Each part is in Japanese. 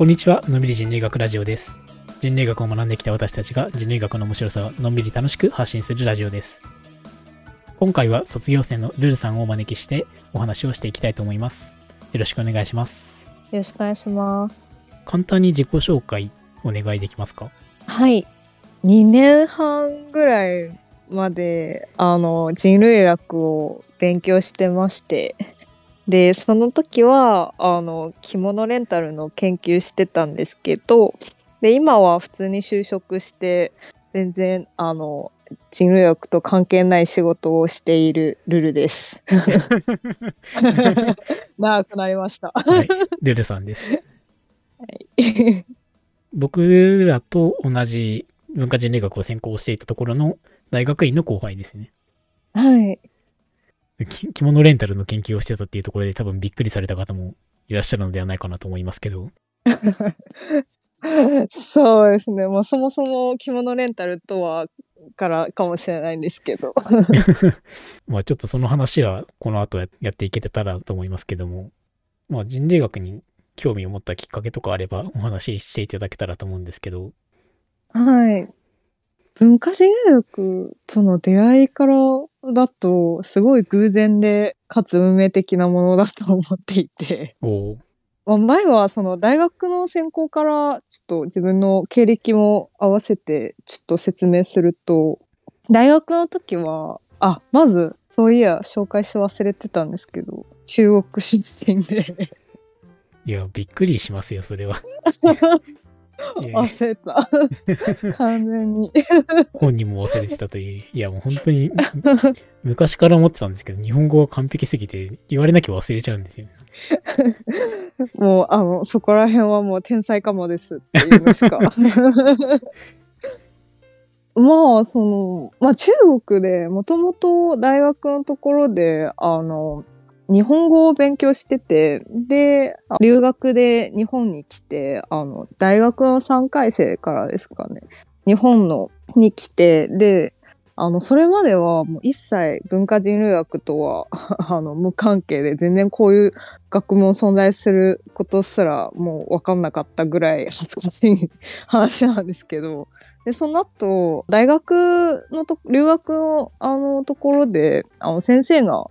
こんにちは、のんびり人類学ラジオです。人類学を学んできた私たちが人類学の面白さをのんびり楽しく発信するラジオです。今回は卒業生のルルさんをお招きしてお話をしていきたいと思います。よろしくお願いします。よろしくお願いします。簡単に自己紹介お願いできますか？はい。2年半ぐらいまで、あの、人類学を勉強してまして、で、その時は、あの、着物レンタルの研究してたんですけど、で、今は普通に就職して、全然、あの、人類学と関係ない仕事をしているルルです。長くなりました。はい、ルルさんです。はい。僕らと同じ文化人類学を専攻していたところの大学院の後輩ですね。はい。き着物レンタルの研究をしてたっていうところで多分びっくりされた方もいらっしゃるのではないかなと思いますけど。そうですね。もうそもそも着物レンタルとはからかもしれないんですけど。まあちょっとその話はこの後ややっていけてたらと思いますけども、まあ人類学に興味を持ったきっかけとかあればお話ししていただけたらと思うんですけど。はい。文化人類学との出会いからだと、すごい偶然で、かつ運命的なものだと思っていて。おまあ、前はその大学の専攻からちょっと自分の経歴も合わせてちょっと説明すると、大学の時は、あ、まず、そういや、紹介し忘れてたんですけど、中国出身で。いや、びっくりしますよ、それは。いや忘れた。完全に。本人も忘れてたという。いや、もう本当に昔から思ってたんですけど、日本語は完璧すぎて言われなきゃ忘れちゃうんですよ、ね。もう、あの、そこら辺はもう天才かもですっていうのしか。まあ、その、まあ中国でもともと大学のところで、あの、日本語を勉強してて、で、留学で日本に来て、あの、大学の3回生からですかね、日本のに来て、で、あの、それまではもう一切文化人類学とは、あの、無関係で全然こういう学問存在することすらもう分かんなかったぐらい恥ずかしい話なんですけど、で、その後、大学のと、留学のあのところで、あの先生が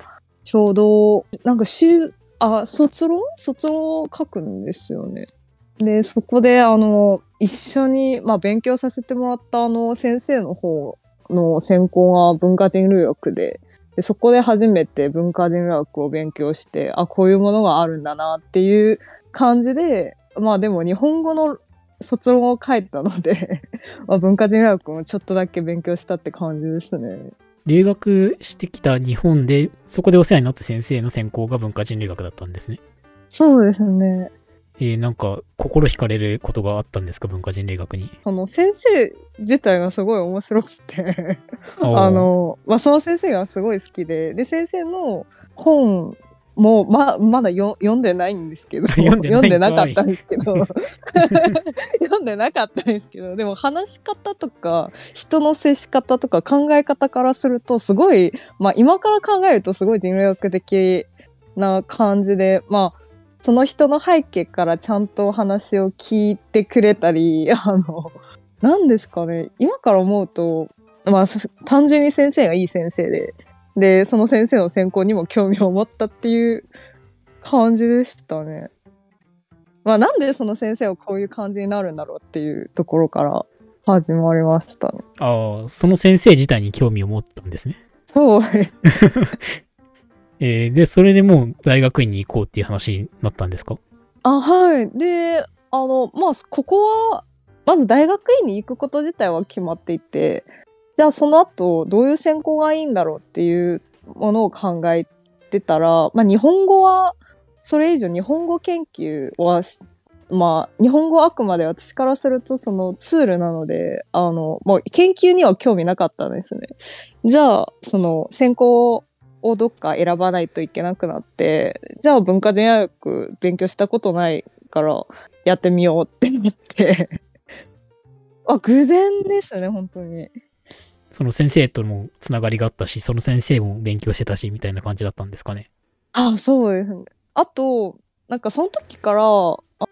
ちょうど、なんか週、あ、卒論？卒論を書くんですよね。で、そこであの、一緒に、まあ勉強させてもらったあの先生の方の専攻が文化人類学で、でそこで初めて文化人類学を勉強して、あ、こういうものがあるんだなっていう感じで、まあでも日本語の卒論を書いたので ま文化人類学もちょっとだけ勉強したって感じですね。留学してきた日本で、そこでお世話になった先生の専攻が文化人類学だったんですね。そうですね。えー、なんか、心惹かれることがあったんですか、文化人類学に？その先生自体がすごい面白くて あの、まあ、その先生がすごい好きで、で、先生の本も、ま、まだよ読んでないんですけど、読んでなかったんですけど、読んでなかったんですけど、でも話し方とか、人の接し方とか考え方からすると、すごい、まあ、今から考えるとすごい人類学的な感じで、まあ、その人の背景からちゃんと話を聞いてくれたり、あの、何ですかね、今から思うと、まあ、そ単純に先生がいい先生で、で、その先生の専攻にも興味を持ったっていう感じでしたね。まあ、なんでその先生はこういう感じになるんだろうっていうところから始まりましたね。ああ、その先生自体に興味を持ったんですね。そう。えーで、それでもう大学院に行こうっていう話になったんですか？あ、はい。で、あの、まあ、ここは、まず大学院に行くこと自体は決まっていて、じゃあその後、どういう専攻がいいんだろうっていうものを考えてたら、まあ、日本語は、それ以上日本語研究は、まあ、日本語はあくまで私からするとそのツールなので、あの、もう研究には興味なかったんですね。じゃあ、その専攻をどっか選ばないといけなくなって、じゃあ文化人類学勉強したことないからやってみようってなって。あ、偶然ですね、本当に。その先生ともつながりがあったし、その先生も勉強してたし、みたいな感じだったんですかね。あ、そうですね。あと、なんかその時から、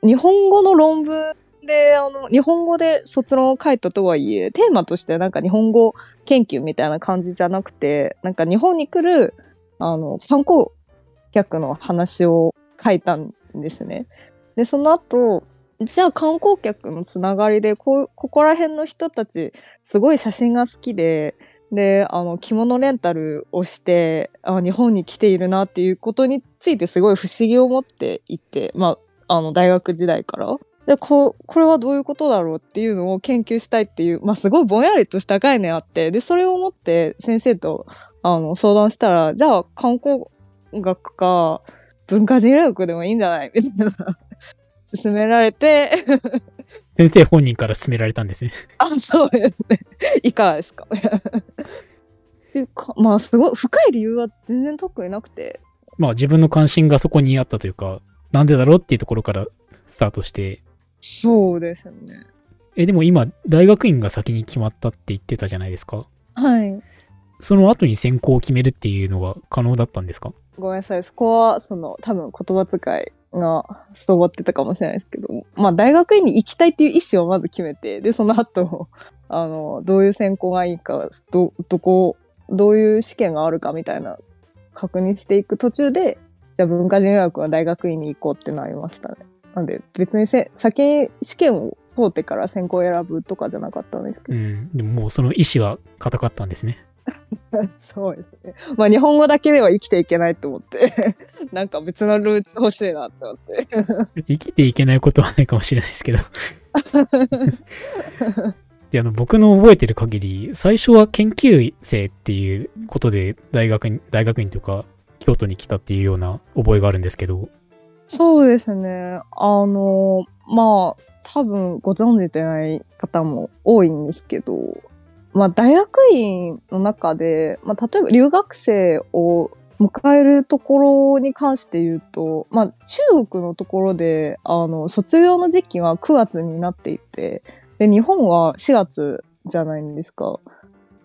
日本語の論文で、あの、日本語で卒論を書いたとはいえ、テーマとしてなんか日本語研究みたいな感じじゃなくて、なんか日本に来る、あの、観光客の話を書いたんですね。で、その後、じゃあ観光客のつながりで、こ、ここら辺の人たち、すごい写真が好きで、で、あの、着物レンタルをして、あ日本に来ているなっていうことについてすごい不思議を持っていて、まあ、あの、大学時代から。で、こ、これはどういうことだろうっていうのを研究したいっていう、まあ、すごいぼんやりとした概念あって、で、それを持って先生と、あの、相談したら、じゃあ観光学か文化人学でもいいんじゃない？みたいな、勧められて先生本人から勧められたんですね。あ、そうですね。いかがですか？っていうか、まあ、すごい、深い理由は全然特になくて。まあ、自分の関心がそこにあったというか、なんでだろうっていうところからスタートして。そうですね。え、でも今、大学院が先に決まったって言ってたじゃないですか。はい。その後に専攻を決めるっていうのは可能だったんですか？ごめんなさい。そこは、その、多分言葉遣いがストってたかもしれないですけど、まあ大学院に行きたいっていう意思をまず決めて、で、その後、あの、どういう専攻がいいか、ど、どこ、どういう試験があるかみたいな確認していく途中で、じゃあ文化人学は大学院に行こうってなりましたね。なんで別にせ先に試験を通ってから専攻選ぶとかじゃなかったんですけど。うん、でももうその意思は固かったんですね。そうですね。まあ日本語だけでは生きていけないと思って なんか別のルーツ欲しいなって思って 生きていけないことはないかもしれないですけどで、あの、僕の覚えてる限り、最初は研究生っていうことで大学に、大学院とか、京都に来たっていうような覚えがあるんですけど。そうですね。あの、まあ、多分ご存知でない方も多いんですけど、まあ、大学院の中で、まあ、例えば留学生を迎えるところに関して言うと、まあ、中国のところで、あの、卒業の時期が9月になっていて、で、日本は4月じゃないんですか。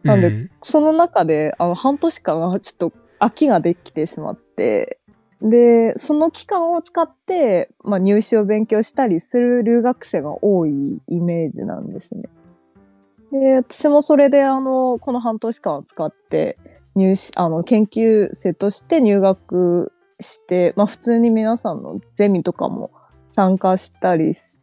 なんで、うん、その中で、あの、半年間、ちょっと空きができてしまって、で、その期間を使って、まあ、入試を勉強したりする留学生が多いイメージなんですね。で、私もそれで、あの、この半年間を使って、入試、あの、研究生として入学して、まあ普通に皆さんのゼミとかも参加したりし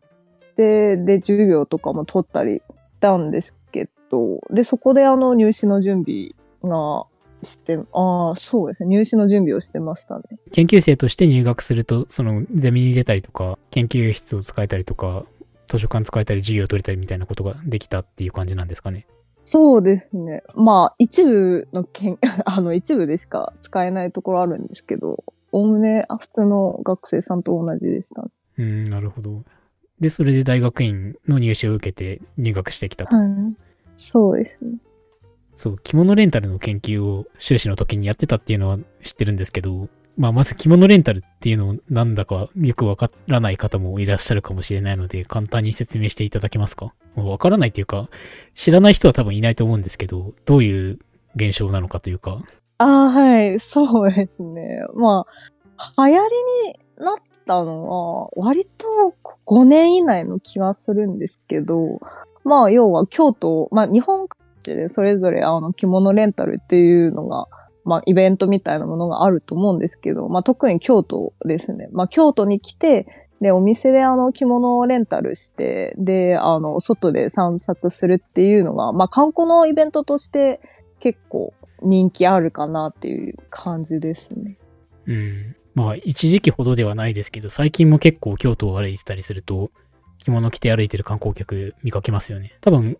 て、で、授業とかも取ったりしたんですけど、で、そこであの入試の準備がして、ああ、そうですね。入試の準備をしてましたね。研究生として入学すると、そのゼミに出たりとか、研究室を使えたりとか、図書館使えたり授業を取れたりみたいなことができたっていう感じなんですかね。そうですね。まあ、一部のけん、あの、一部でしか使えないところあるんですけど、おおむね普通の学生さんと同じでした。うん、なるほど。で、それで大学院の入試を受けて入学してきたと。はい。そうですね。そう、着物レンタルの研究を修士の時にやってたっていうのは知ってるんですけど、まあ、まず着物レンタルっていうのをなんだかよくわからない方もいらっしゃるかもしれないので、簡単に説明していただけますか？わからないっていうか、知らない人は多分いないと思うんですけど、どういう現象なのかというか。ああ、はい、そうですね。まあ、流行りになったのは、割と5年以内の気がするんですけど、まあ、要は京都、まあ、日本各地でそれぞれあの着物レンタルっていうのがまあ、イベントみたいなものがあると思うんですけど、まあ、特に京都ですね。まあ、京都に来て、で、お店であの着物をレンタルして、で、あの、外で散策するっていうのが、まあ、観光のイベントとして結構人気あるかなっていう感じですね。うん。まあ、一時期ほどではないですけど、最近も結構京都を歩いてたりすると、着物着て歩いてる観光客見かけますよね。多分、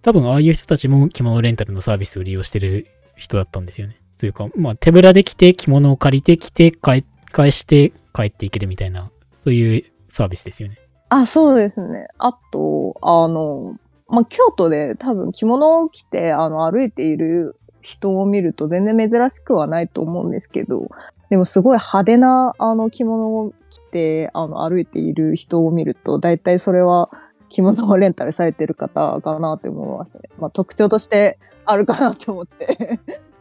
多分ああいう人たちも着物レンタルのサービスを利用してる人だったんですよね。というか、まあ、手ぶらで来て、着物を借りてきて、返して帰っていけるみたいな、そういうサービスですよね。あ、そうですね。あと、あの、まあ、京都で多分着物を着て、あの、歩いている人を見ると全然珍しくはないと思うんですけど、でもすごい派手な、あの、着物を着て、あの、歩いている人を見ると、大体それは着物をレンタルされてる方かなって思いますね。まあ、特徴としてあるかなと思って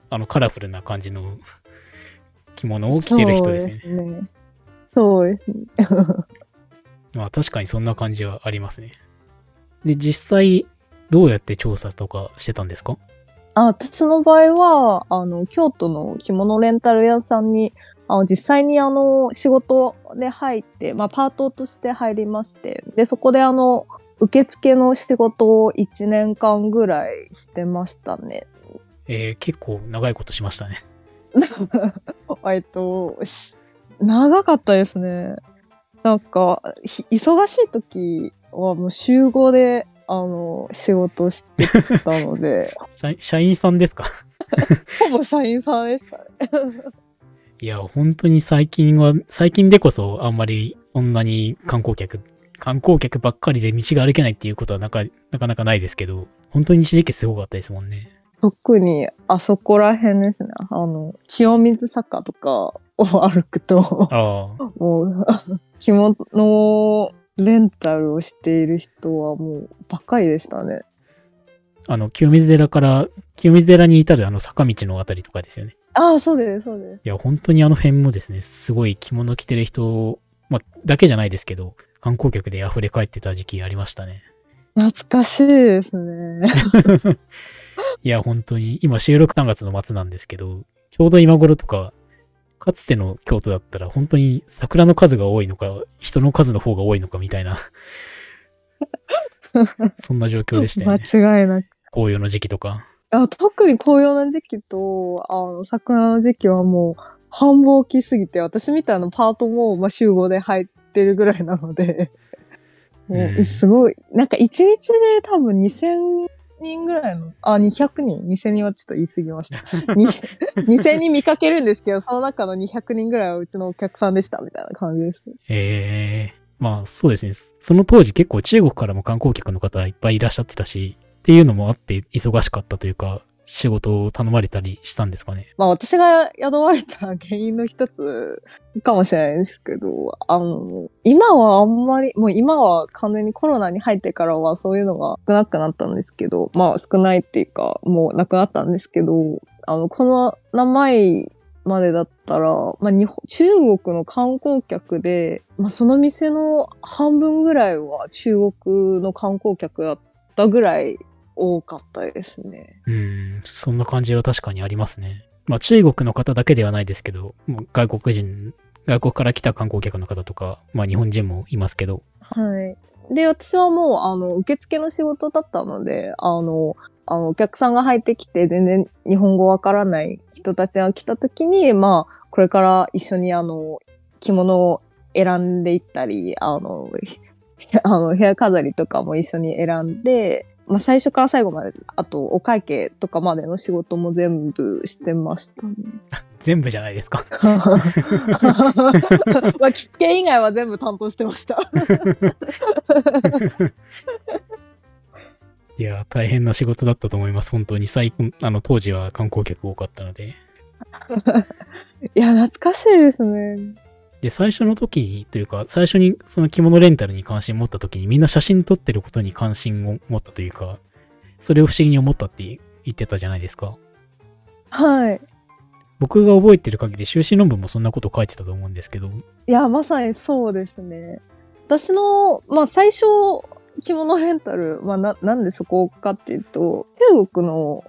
あのカラフルな感じの着物を着てる人ですね。そうですね。まあ確かにそんな感じはありますね。で、実際どうやって調査とかしてたんですか？あ私の場合は、あの、京都の着物レンタル屋さんに、あの、実際にあの、仕事で入って、まあ、パートとして入りまして、で、そこであの、受付の仕事を1年間ぐらいしてましたね。えー、結構長いことしましたね。えっと、し長かったですね。なんか、ひ忙しい時はもう週5で、あの、仕事してたので、社社員さんですか？ほぼ社員さんでしたね。いや、本当に最近は、最近でこそあんまりそんなに観光客、観光客ばっかりで道が歩けないっていうことはなかなかなかないですけど、本当に一時期すごかったですもんね。特にあそこら辺ですね。あの、清水坂とかを歩くと。もう、着物レンタルをしている人はもうばっかりでしたね。あの、清水寺から、清水寺に至るあの坂道のあたりとかですよね。ああ、そうです、そうです。いや、本当にあの辺もですね、すごい着物着てる人、まあ、だけじゃないですけど、観光客で溢れ返ってた時期ありましたね。懐かしいですね。いや、本当に、今収録3月の末なんですけど、ちょうど今頃とか、かつての京都だったら本当に桜の数が多いのか、人の数の方が多いのかみたいな、そんな状況でしたよね。間違いなく。紅葉の時期とか。あ特に紅葉の時期と、あの、桜の時期はもう、繁忙期すぎて、私みたいなパートも、まあ、週5で入ってるぐらいなので、もうすごい、なんか1日で多分2000人ぐらいの、あ、200人 ?2000 人はちょっと言い過ぎました。に2000人見かけるんですけど、その中の200人ぐらいはうちのお客さんでした、みたいな感じです。ええまあそうですね。その当時結構中国からも観光客の方いっぱいいらっしゃってたし、っていうのもあって忙しかったというか、仕事を頼まれたりしたんですかね？まあ私が雇われた原因の一つかもしれないんですけど、あの、今はあんまり、もう今は完全にコロナに入ってからはそういうのが少なくなったんですけど、まあ少ないっていうか、もうなくなったんですけど、あの、この名前までだったら、まあ日本、中国の観光客で、まあその店の半分ぐらいは中国の観光客だったぐらい多かったですね。うん、そんな感じは確かにありますね。まあ中国の方だけではないですけど、外国人、外国から来た観光客の方とか、まあ日本人もいますけど、はい。で、私はもう、あの、受付の仕事だったので、あの、あの、お客さんが入ってきて、全然日本語わからない人たちが来た時に、まあ、これから一緒にあの、着物を選んでいったり、あの、あの、部屋飾りとかも一緒に選んで、まあ、最初から最後まで、あと、お会計とかまでの仕事も全部してましたね。全部じゃないですか。まあ、着付け以外は全部担当してました。いや、大変な仕事だったと思います。本当に最近、あの当時は観光客多かったので。いや、懐かしいですね。で、最初の時に、というか、最初にその着物レンタルに関心持った時に、みんな写真撮ってることに関心を持ったというか、それを不思議に思ったって言ってたじゃないですか。はい。僕が覚えてる限り、修士論文もそんなこと書いてたと思うんですけど、いや、まさにそうですね。私の、まあ最初、着物レンタル、まあな、なんでそこかっていうと、中国の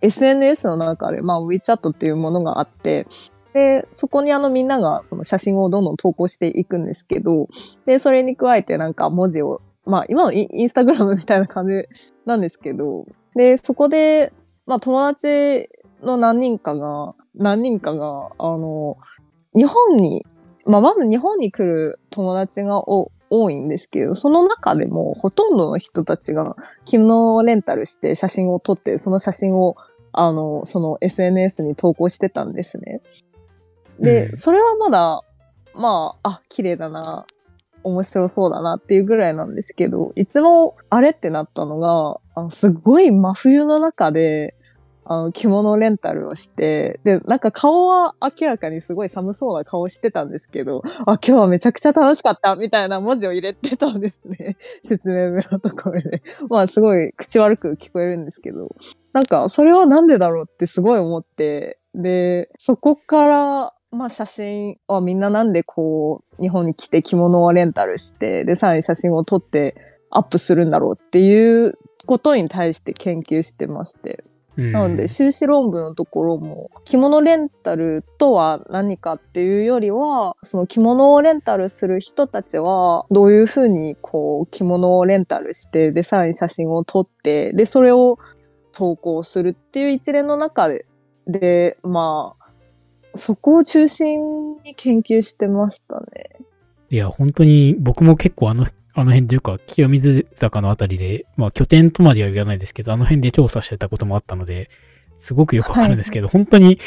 SNS の中で、まあ WeChat っていうものがあって、で、そこにあのみんながその写真をどんどん投稿していくんですけど、で、それに加えてなんか文字を、まあ今のインスタグラム みたいな感じなんですけど、で、そこで、まあ友達の何人かが、何人かが、あの、日本に、まあ、まず日本に来る友達が多いんですけど、その中でもほとんどの人たちが着物をレンタルして写真を撮って、その写真を、あの、その SNS に投稿してたんですね。で、うんそれはまだ、まあ、あ、綺麗だな、面白そうだなっていうぐらいなんですけど、いつもあれってなったのが、あのすごい真冬の中で、あの、着物レンタルをして、で、なんか顔は明らかにすごい寒そうな顔してたんですけど、あ、今日はめちゃくちゃ楽しかったみたいな文字を入れてたんですね。説明文のところで。まあすごい口悪く聞こえるんですけど、なんかそれはなんでだろうってすごい思って、で、そこから、まあ写真はみんななんでこう、日本に来て着物をレンタルして、で、さらに写真を撮ってアップするんだろうっていうことに対して研究してまして。なので、修士論文のところも、着物レンタルとは何かっていうよりは、その着物をレンタルする人たちは、どういうふうにこう、着物をレンタルして、で、さらに写真を撮って、で、それを投稿するっていう一連の中で、で、まあ、そこを中心に研究してましたね。いや、本当に僕も結構あのあの辺というか、清水坂のあたりで、まあ拠点とまでは言わないですけど、あの辺で調査してたこともあったので、すごくよくわかるんですけど、はい、本当に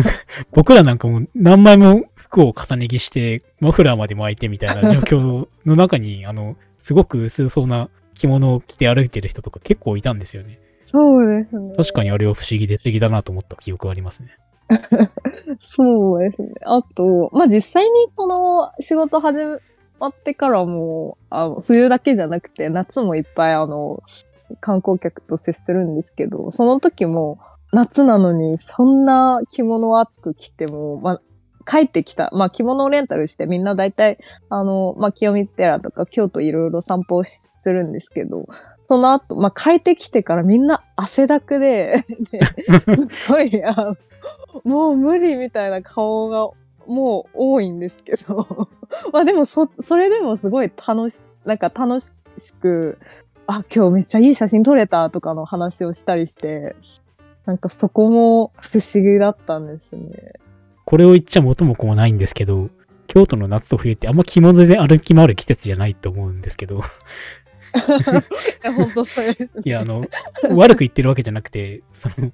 僕らなんかも何枚も服を重ね着して、マフラーまで巻いてみたいな状況の中に、あの、すごく薄そうな着物を着て歩いてる人とか結構いたんですよね。そうですね。確かにあれは不思議で不思議だなと思った記憶がありますね。そうですね。あと、まあ、実際にこの仕事始め、わってからも、あの、冬だけじゃなくて、夏もいっぱいあの、観光客と接するんですけど、その時も、夏なのに、そんな着物を暑く着ても、まあ、帰ってきた。まあ、着物をレンタルして、みんな大体、あの、まあ、清水寺とか京都いろいろ散歩するんですけど、その後、まあ、帰ってきてからみんな汗だくで、すごい、あもう無理みたいな顔がもう多いんですけど まあでもそ、それでもすごい楽し、なんか楽しく、あ、今日めっちゃいい写真撮れたとかの話をしたりして、なんかそこも不思議だったんですね。これを言っちゃ元も子もないんですけど、京都の夏と冬ってあんま着物で歩き回る季節じゃないと思うんですけど。いや、本当それ、ね、いや、あの、悪く言ってるわけじゃなくて、その、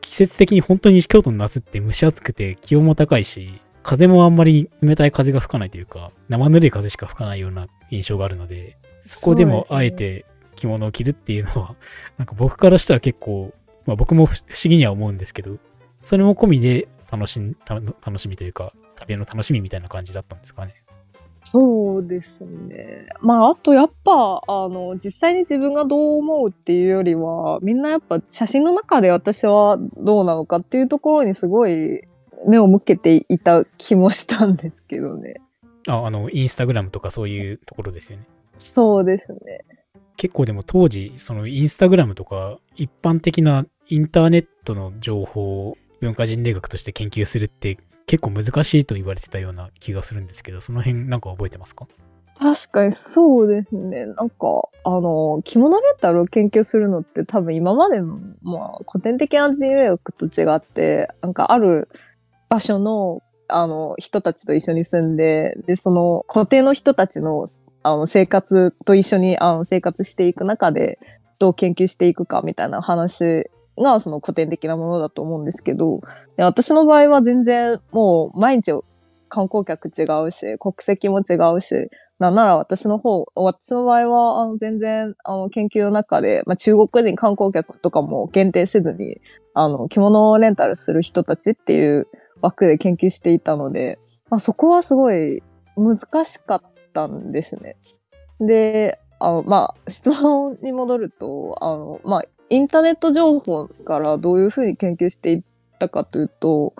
季節的に本当に京都の夏って蒸し暑くて気温も高いし、風もあんまり冷たい風が吹かないというか、生ぬるい風しか吹かないような印象があるので、そこでもあえて着物を着るっていうのは、なんか僕からしたら結構、まあ僕も不思議には思うんですけど、それも込みで楽し楽しみというか、旅の楽しみみたいな感じだったんですかね。そうですね。まあ、あとやっぱ、あの、実際に自分がどう思うっていうよりは、みんなやっぱ写真の中で私はどうなのかっていうところにすごい目を向けていた気もしたんですけどね。あ、あの、インスタグラムとかそういうところですよね。そうですね。結構でも当時、そのインスタグラムとか一般的なインターネットの情報を文化人類学として研究するって結構難しいと言われてたような気がするんですけど、その辺なんか覚えてますか？確かにそうですね。なんか、あの、着物レタルを研究するのって多分今までの、まあ、古典的な人類学と違って、なんかある場所の、あの、人たちと一緒に住んで、で、その固定の人たちの、あの、生活と一緒に、あの、生活していく中で、どう研究していくかみたいな話が、その古典的なものだと思うんですけど、私の場合は全然、もう、毎日観光客違うし、国籍も違うし、なんなら私の方、私の場合は、あの、全然、あの、研究の中で、まあ、中国人観光客とかも限定せずに、あの、着物をレンタルする人たちっていう枠で研究していたので、まあ、そこはすごい難しかったんですね。で、あの、まあ、質問に戻ると、あの、まあ、インターネット情報からどういうふうに研究していったかというと、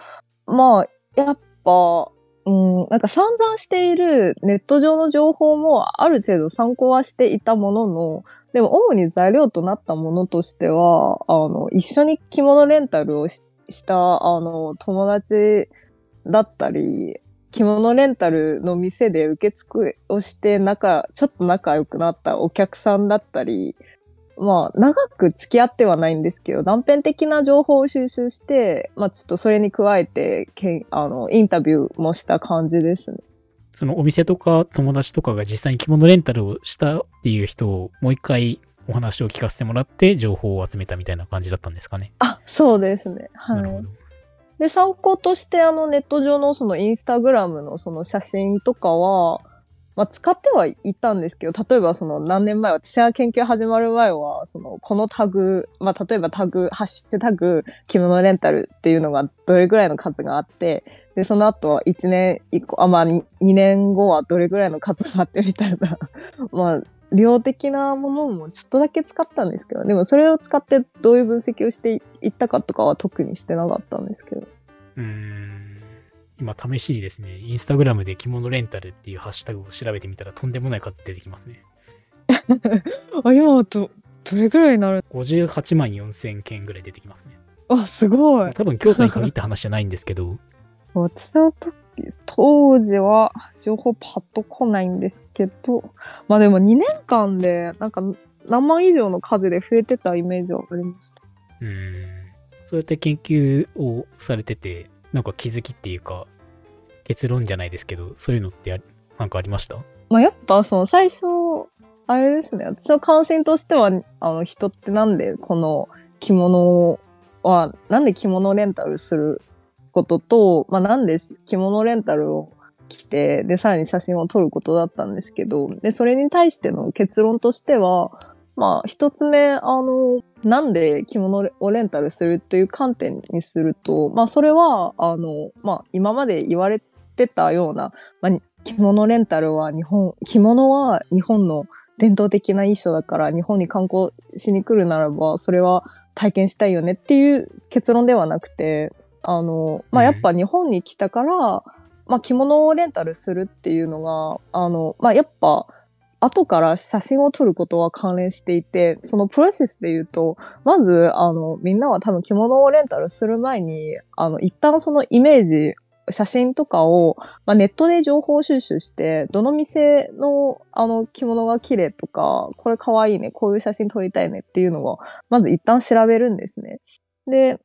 まあ、やっぱ、うん、なんか散々しているネット上の情報もある程度参考はしていたものの、でも主に材料となったものとしては、あの、一緒に着物レンタルをしした、あの、友達だったり、着物レンタルの店で受付をして仲、ちょっと仲良くなったお客さんだったり、まあ、長く付き合ってはないんですけど、断片的な情報を収集して、まあ、ちょっとそれに加えて、けあの、インタビューもした感じですね。そのお店とか友達とかが実際に着物レンタルをしたっていう人をもう一回お話を聞かせてもらって情報を集めたみたいな感じだったんですかね。あ、そうですね。はい。で、参考としてあのネット上のそのインスタグラムのその写真とかは、まあ、使ってはいたんですけど、例えばその何年前、私が研究始まる前は、そのこのタグ、まあ、例えばタグ、ハッシュタグ、着物レンタルっていうのがどれぐらいの数があって、で、その後は1年以降、あ、まあ2年後はどれぐらいの数があってみたいな、まあ、量的なものもちょっとだけ使ったんですけど、でもそれを使ってどういう分析をしていったかとかは特にしてなかったんですけど。うん。今試しにですね、インスタグラムで着物レンタルっていうハッシュタグを調べてみたらとんでもない数出てきますね。あ、今はど、どれぐらいになる？58万4千件ぐらい出てきますね。あ、すごい。多分京都に限った話じゃないんですけど、私の時、当時は情報パッと来ないんですけど、まあでも2年間でなんか何万以上の数で増えてたイメージはありました。うーん。そうやって研究をされてて、なんか気づきっていうか、結論じゃないですけど、そういうのってなんかありました？まあやっぱその最初、あれですね、私の関心としては、あの人ってなんでこの着物は、なんで着物レンタルすることと、まあなんで着物レンタルを着て、で、さらに写真を撮ることだったんですけど、で、それに対しての結論としては、まあ、一つ目、あの、なんで着物をレンタルするっていう観点にすると、まあ、それは、あの、まあ、今まで言われてたような、まあ、着物レンタルは日本、着物は日本の伝統的な衣装だから、日本に観光しに来るならば、それは体験したいよねっていう結論ではなくて、あの、まあ、やっぱ日本に来たから、まあ、着物をレンタルするっていうのが、あの、まあ、やっぱ、後から写真を撮ることは関連していて、そのプロセスで言うと、まず、あの、みんなは多分着物をレンタルする前に、あの、一旦そのイメージ、写真とかを、まあ、ネットで情報収集して、どの店のあの着物が綺麗とか、これ可愛いね、こういう写真撮りたいねっていうのを、まず一旦調べるんですね。で、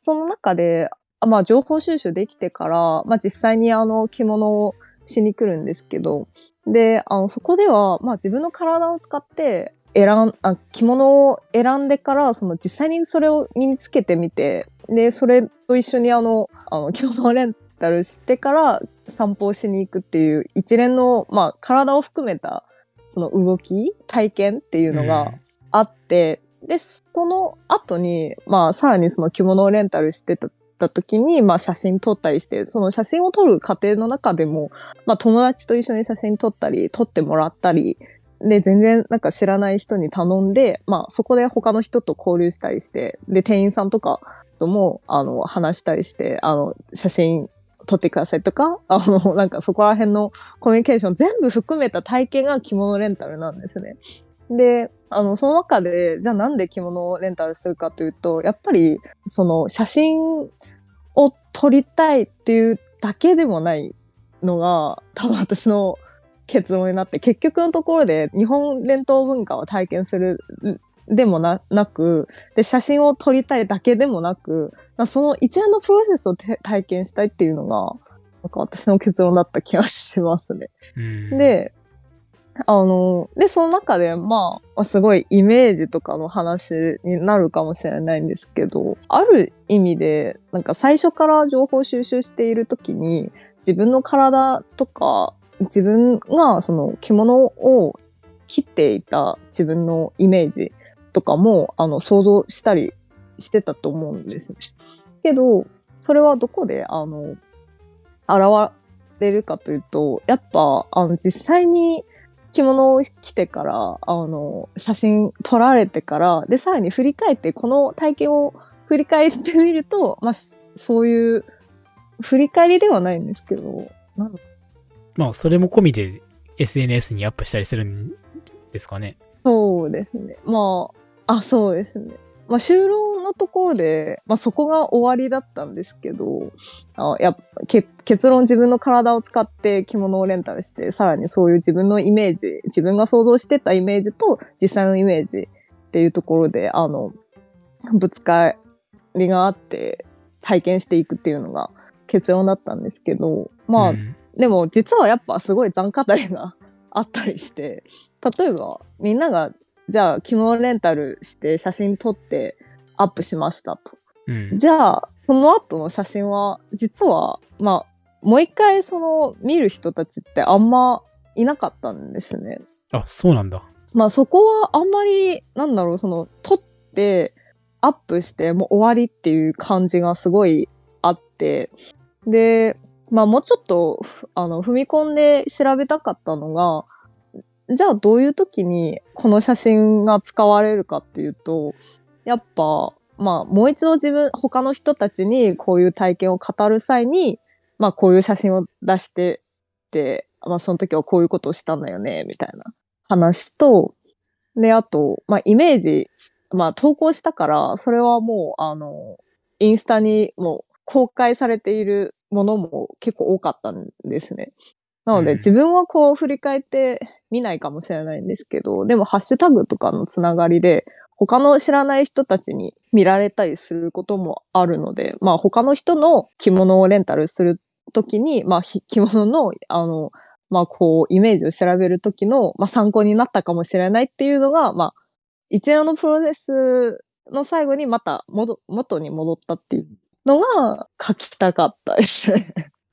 その中で、まあ情報収集できてから、まあ実際にあの着物をしに来るんですけど、で、あの、そこでは、まあ自分の体を使って、選ん、あ、着物を選んでから、その実際にそれを身につけてみて、で、それと一緒にあの、あの、着物をレンタルしてから散歩をしに行くっていう一連の、まあ体を含めた、その動き、体験っていうのがあって、で、その後に、まあさらにその着物をレンタルしてたた時に、まあ写真撮ったりして、その写真を撮る過程の中でも、まあ友達と一緒に写真撮ったり、撮ってもらったり、で、全然なんか知らない人に頼んで、まあそこで他の人と交流したりして、で、店員さんとかとも、あの、話したりして、あの、写真撮ってくださいとか、あの、なんかそこら辺のコミュニケーション全部含めた体験が着物レンタルなんですね。で、あの、その中で、じゃあなんで着物をレンタルするかというと、やっぱり、その写真を撮りたいっていうだけでもないのが、多分私の結論になって、結局のところで日本伝統文化を体験するでもななく、で、写真を撮りたいだけでもなく、その一連のプロセスをて体験したいっていうのが、なんか私の結論だった気がしますね。うん、で、あの、で、その中で、まあ、すごいイメージとかの話になるかもしれないんですけど、ある意味で、なんか最初から情報収集しているときに、自分の体とか、自分がその着物を切っていた自分のイメージとかも、あの、想像したりしてたと思うんですね。けど、それはどこで、あの、現れるかというと、やっぱ、あの、実際に着物を着てから、あの、写真撮られてから、で、さらに振り返って、この体験を振り返ってみると、まあ、そういう、振り返りではないんですけど、まあ、それも込みで SNS にアップしたりするんですかね。そうですね。まあ、あ、そうですね。まあ、就労のところで、まあ、そこが終わりだったんですけど、あやけ結論自分の体を使って着物をレンタルして、さらにそういう自分のイメージ、自分が想像してたイメージと実際のイメージっていうところで、あの、ぶつかりがあって体験していくっていうのが結論だったんですけど、まあ、うん。でも実はやっぱすごい残語りがあったりして、例えばみんながじゃあ着物レンタルして写真撮ってアップしましたと。うん。じゃあその後の写真は実はまあもう一回その見る人たちってあんまいなかったんですね。あ、そうなんだ。まあそこはあんまりなんだろうその撮ってアップしてもう終わりっていう感じがすごいあってでまあもうちょっと、あの、踏み込んで調べたかったのが、じゃあどういう時にこの写真が使われるかっていうと、やっぱ、まあもう一度自分、他の人たちにこういう体験を語る際に、まあこういう写真を出してって、まあその時はこういうことをしたんだよね、みたいな話と、で、あと、まあイメージ、まあ投稿したから、それはもう、あの、インスタにもう公開されているものも結構多かったんですね。なので、自分はこう振り返って見ないかもしれないんですけど、でもハッシュタグとかのつながりで、他の知らない人たちに見られたりすることもあるので、まあ他の人の着物をレンタルするときに、まあ 着物の、あの、まあこうイメージを調べるときの、まあ参考になったかもしれないっていうのが、まあ一連のプロセスの最後にまた元に戻ったっていうのが書きたかったです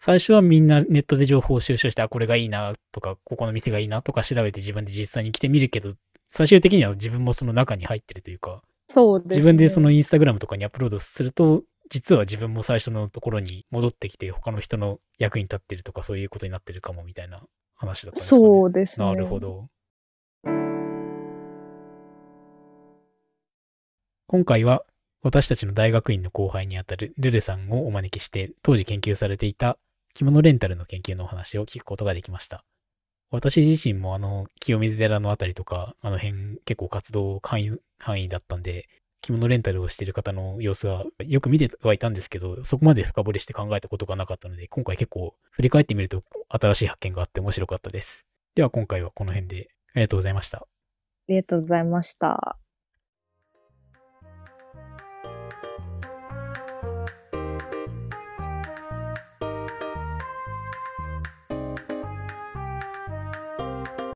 最初はみんなネットで情報を収集して、あ、これがいいなとか、ここの店がいいなとか調べて自分で実際に来てみるけど、最終的には自分もその中に入ってるというか、そうです、ね、自分でそのインスタグラムとかにアップロードすると、実は自分も最初のところに戻ってきて、他の人の役に立ってるとか、そういうことになってるかもみたいな話だったんですか、ね、そうですね。なるほど。今回は私たちの大学院の後輩にあたるルルさんをお招きして、当時研究されていた着物レンタルの研究のお話を聞くことができました。私自身もあの、清水寺のあたりとか、あの辺結構活動範囲範囲だったんで、着物レンタルをしている方の様子はよく見てはいたんですけど、そこまで深掘りして考えたことがなかったので、今回結構振り返ってみると新しい発見があって面白かったです。では今回はこの辺でありがとうございました。ありがとうございました。